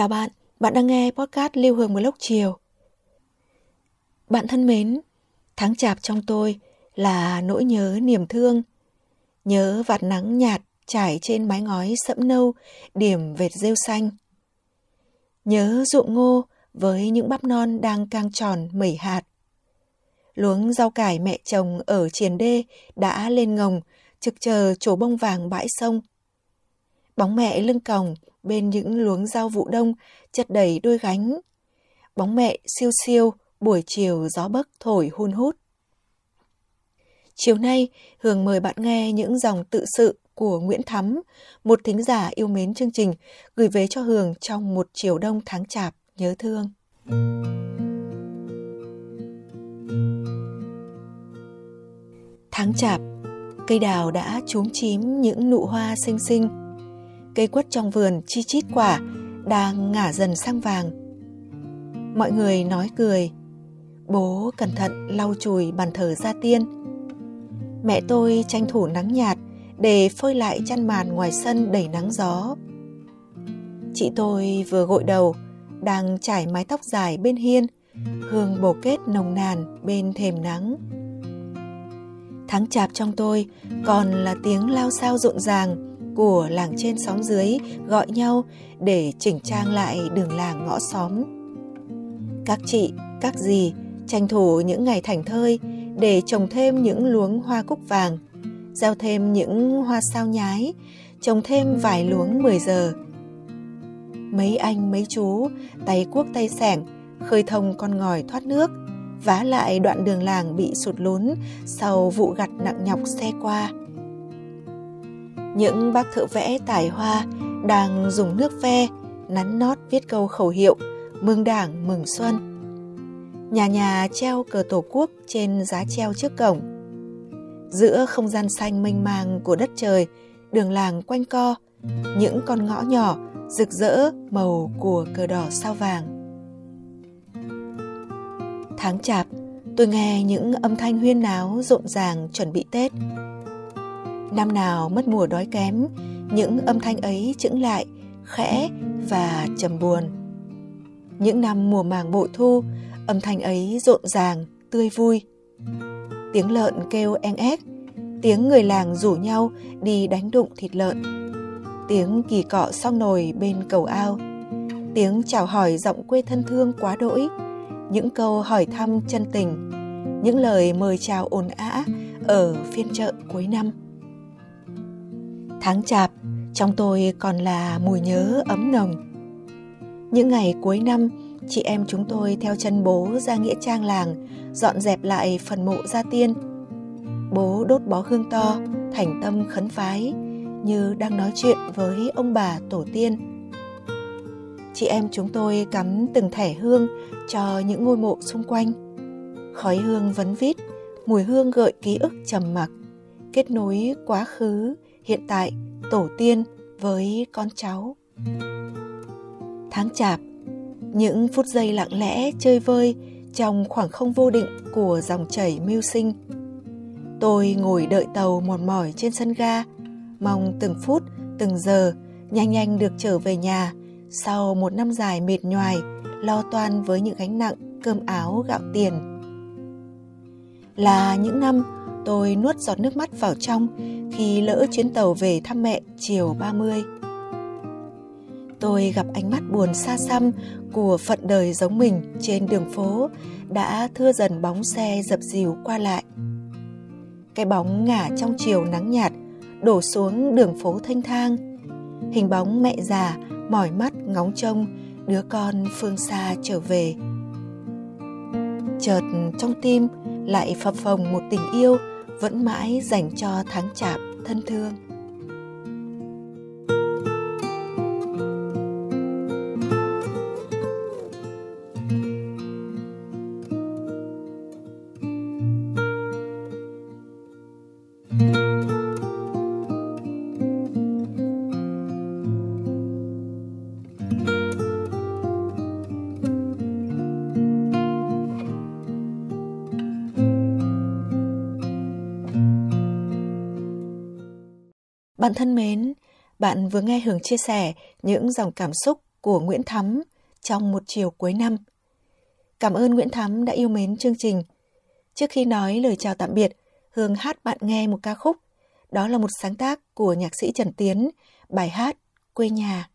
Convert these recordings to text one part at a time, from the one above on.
Chào bạn, bạn đang nghe podcast Lưu Hương Blog chiều. Bạn thân mến, tháng chạp trong tôi là nỗi nhớ niềm thương. Nhớ vạt nắng nhạt trải trên mái ngói sẫm nâu, điểm vệt rêu xanh. Nhớ ruộng ngô với những bắp non đang căng tròn mẩy hạt. Luống rau cải mẹ chồng ở triền đê đã lên ngồng, trực chờ trổ bông vàng bãi sông. Bóng mẹ lưng còng bên những luống rau vụ đông chất đầy đôi gánh. Bóng mẹ siêu siêu, buổi chiều gió bấc thổi hun hút. Chiều nay, Hường mời bạn nghe những dòng tự sự của Nguyễn Thắm, một thính giả yêu mến chương trình, gửi về cho Hường trong một chiều đông tháng chạp nhớ thương. Tháng chạp, cây đào đã chúm chím những nụ hoa xinh xinh. Cây quất trong vườn chi chít quả đang ngả dần sang vàng. Mọi người nói cười. Bố cẩn thận lau chùi bàn thờ gia tiên. Mẹ tôi tranh thủ nắng nhạt để phơi lại chăn màn ngoài sân đầy nắng gió. Chị tôi vừa gội đầu, đang trải mái tóc dài bên hiên, hương bồ kết nồng nàn bên thềm nắng. Tháng chạp trong tôi còn là tiếng lao sao rộn ràng của làng trên xóm dưới gọi nhau để chỉnh trang lại đường làng ngõ xóm. Các chị, các dì tranh thủ những ngày thành thơi để trồng thêm những luống hoa cúc vàng – gieo thêm những hoa sao nhái, trồng thêm vài luống 10 giờ. Mấy anh mấy chú, tay cuốc tay sẻng, khơi thông con ngòi thoát nước, vá lại đoạn đường làng bị sụt lún sau vụ gặt nặng nhọc xe qua. Những bác thợ vẽ tài hoa đang dùng nước ve, nắn nót viết câu khẩu hiệu mừng đảng mừng xuân. Nhà nhà treo cờ tổ quốc trên giá treo trước cổng. Giữa không gian xanh mênh mang của đất trời đường làng quanh co những con ngõ nhỏ rực rỡ màu của cờ đỏ sao vàng. Tháng chạp tôi nghe những âm thanh huyên náo rộn ràng chuẩn bị tết năm nào mất mùa đói kém những âm thanh ấy chững lại khẽ và trầm buồn. Những năm mùa màng bội thu âm thanh ấy rộn ràng tươi vui. Tiếng lợn kêu en ép, tiếng người làng rủ nhau đi đánh đụng thịt lợn, tiếng kỳ cọ xong nồi bên cầu ao, tiếng chào hỏi giọng quê thân thương quá đỗi, những câu hỏi thăm chân tình, những lời mời chào ồn ã ở phiên chợ cuối năm. Tháng chạp, trong tôi còn là mùi nhớ ấm nồng. Những ngày cuối năm, chị em chúng tôi theo chân bố ra nghĩa trang làng dọn dẹp lại phần mộ gia tiên. Bố đốt bó hương to thành tâm khấn phái như đang nói chuyện với ông bà tổ tiên. Chị em chúng tôi cắm từng thẻ hương cho những ngôi mộ xung quanh. Khói hương vấn vít mùi hương gợi ký ức trầm mặc kết nối quá khứ hiện tại tổ tiên với con cháu tháng chạp những phút giây lặng lẽ chơi vơi trong khoảng không vô định của dòng chảy mưu sinh. Tôi ngồi đợi tàu mòn mỏi trên sân ga, mong từng phút, từng giờ nhanh nhanh được trở về nhà sau một năm dài mệt nhoài, lo toan với những gánh nặng cơm áo gạo tiền. Là những năm tôi nuốt giọt nước mắt vào trong khi lỡ chuyến tàu về thăm mẹ chiều 30 tôi gặp ánh mắt buồn xa xăm của phận đời giống mình trên đường phố đã thưa dần bóng xe dập dìu qua lại. Cái bóng ngả trong chiều nắng nhạt đổ xuống đường phố thanh thang. Hình bóng mẹ già mỏi mắt ngóng trông đứa con phương xa trở về. Chợt trong tim lại phập phồng một tình yêu vẫn mãi dành cho tháng chạp thân thương. Bạn thân mến, bạn vừa nghe Hường chia sẻ những dòng cảm xúc của Nguyễn Thắm trong một chiều cuối năm. Cảm ơn Nguyễn Thắm đã yêu mến chương trình. Trước khi nói lời chào tạm biệt, Hương hát bạn nghe một ca khúc. Đó là một sáng tác của nhạc sĩ Trần Tiến, bài hát Quê nhà.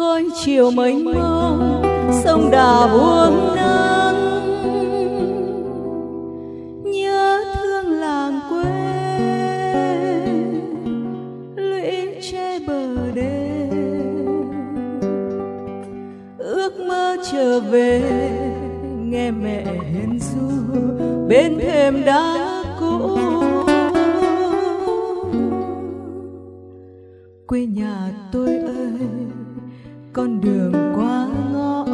Khói chiều mênh mông, sông đà buông nắng. Nhớ thương làng quê, lũy tre bờ đê ước mơ trở về, nghe mẹ hiền ru, bên thềm đá cũ. Quê nhà tôi ơi con đường qua ngõ.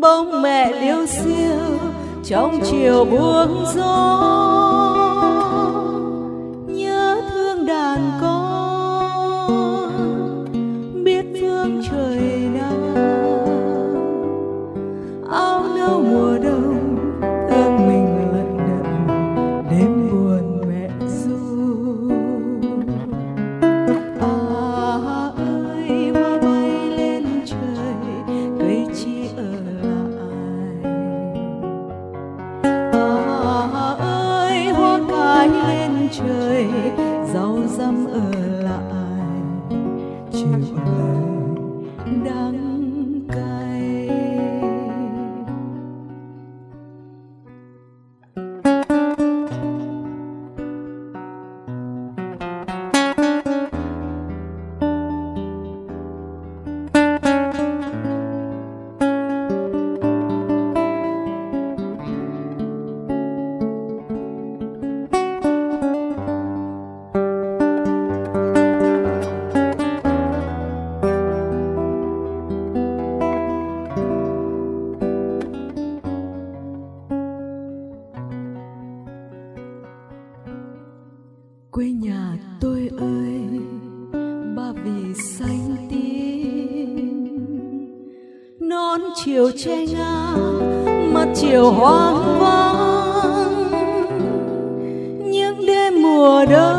Bóng mẹ liêu xiêu trong chiều buông gió. Quê nhà tôi ơi, ba vì xanh tím. Non chiều che ngang, mặt chiều hoang vắng. Những đêm mùa đông,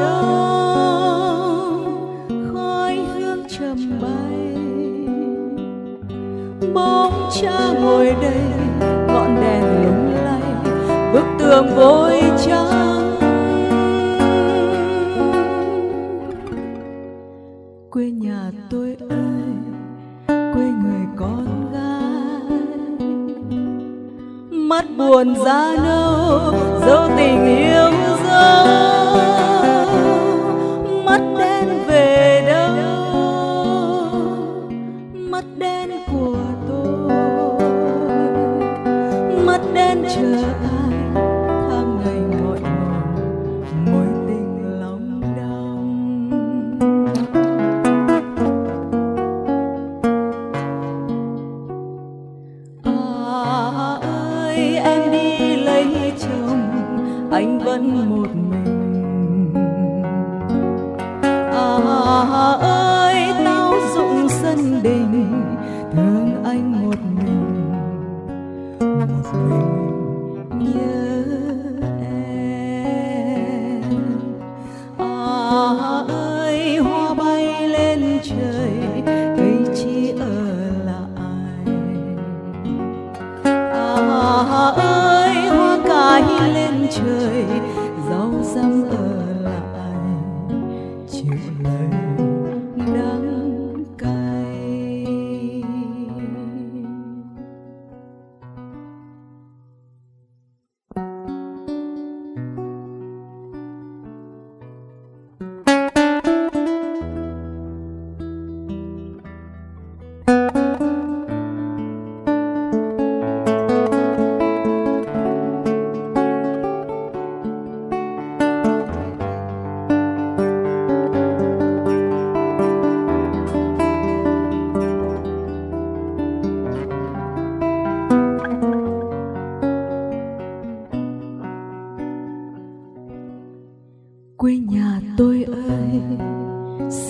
khói hương trầm bay. Bóng cha ngồi đây, ngọn đèn lung lay, bức tường vôi trắng. Quê nhà tôi ơi, quê người con gái. Mắt buồn da nâu dấu tình yêu dấu. Mắt đen về đâu, mắt đen của tôi. Mắt đen chờ ai with me.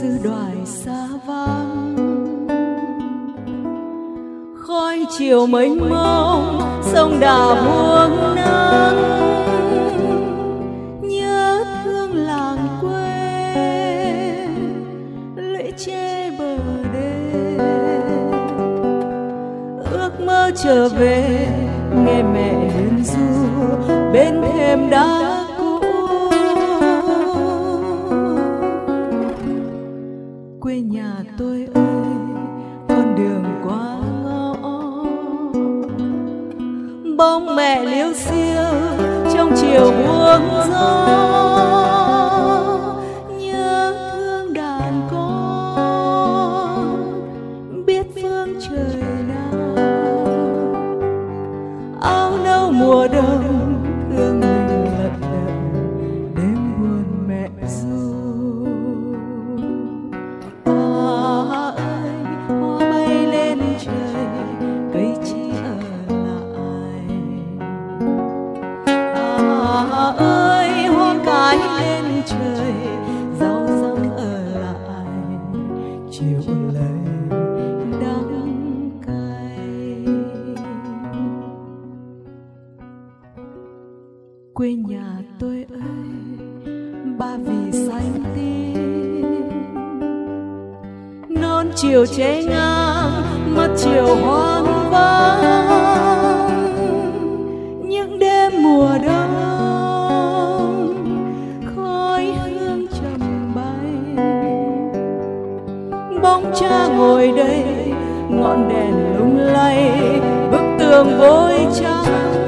Sư đoài xa vắng. Khói chiều mênh mông, sông đà buông nắng. Nhớ thương làng quê, lễ che bờ đê. Ước mơ trở về, nghe mẹ hiền du, bên thềm đá nhà tôi ơi, con đường quá ngõ. Bóng mẹ liêu xiêu trong chiều buông gió. Nhớ thương đàn con, biết phương trời nào. Áo nâu mùa đông chiều che ngang mắt chiều hoang vắng. Những đêm mùa đông, khói hương trầm bay. Bóng cha ngồi đây, ngọn đèn lung lay, bức tường vôi trắng.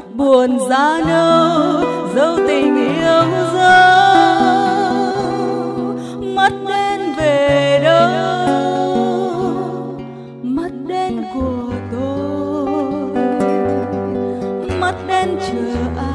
Mắt buồn giá nâu, dấu tình yêu dấu. Mắt đen về đâu mắt đen của tôi. Mắt đen chờ ai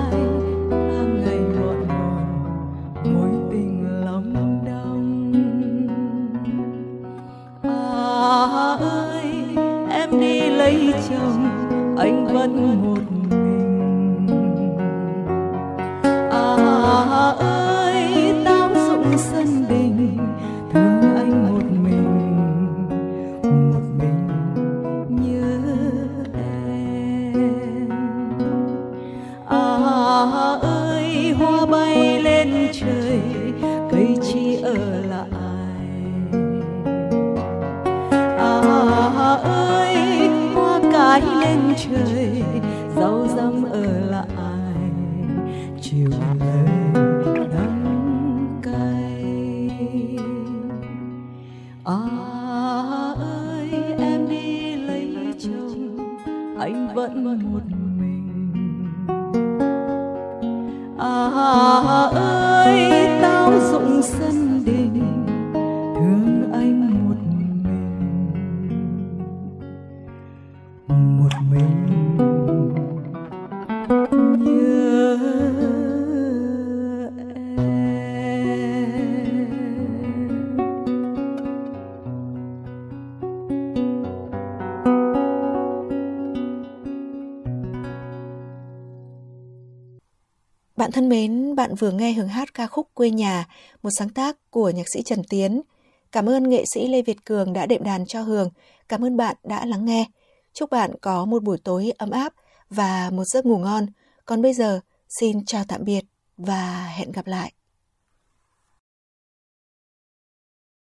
vẫn một người Bạn thân mến, bạn vừa nghe hưởng hát ca khúc Quê nhà, một sáng tác của nhạc sĩ Trần Tiến. Cảm ơn nghệ sĩ Lê Việt Cường đã đệm đàn cho Hường. Cảm ơn bạn đã lắng nghe. Chúc bạn có một buổi tối ấm áp và một giấc ngủ ngon. Còn bây giờ, xin chào tạm biệt và hẹn gặp lại.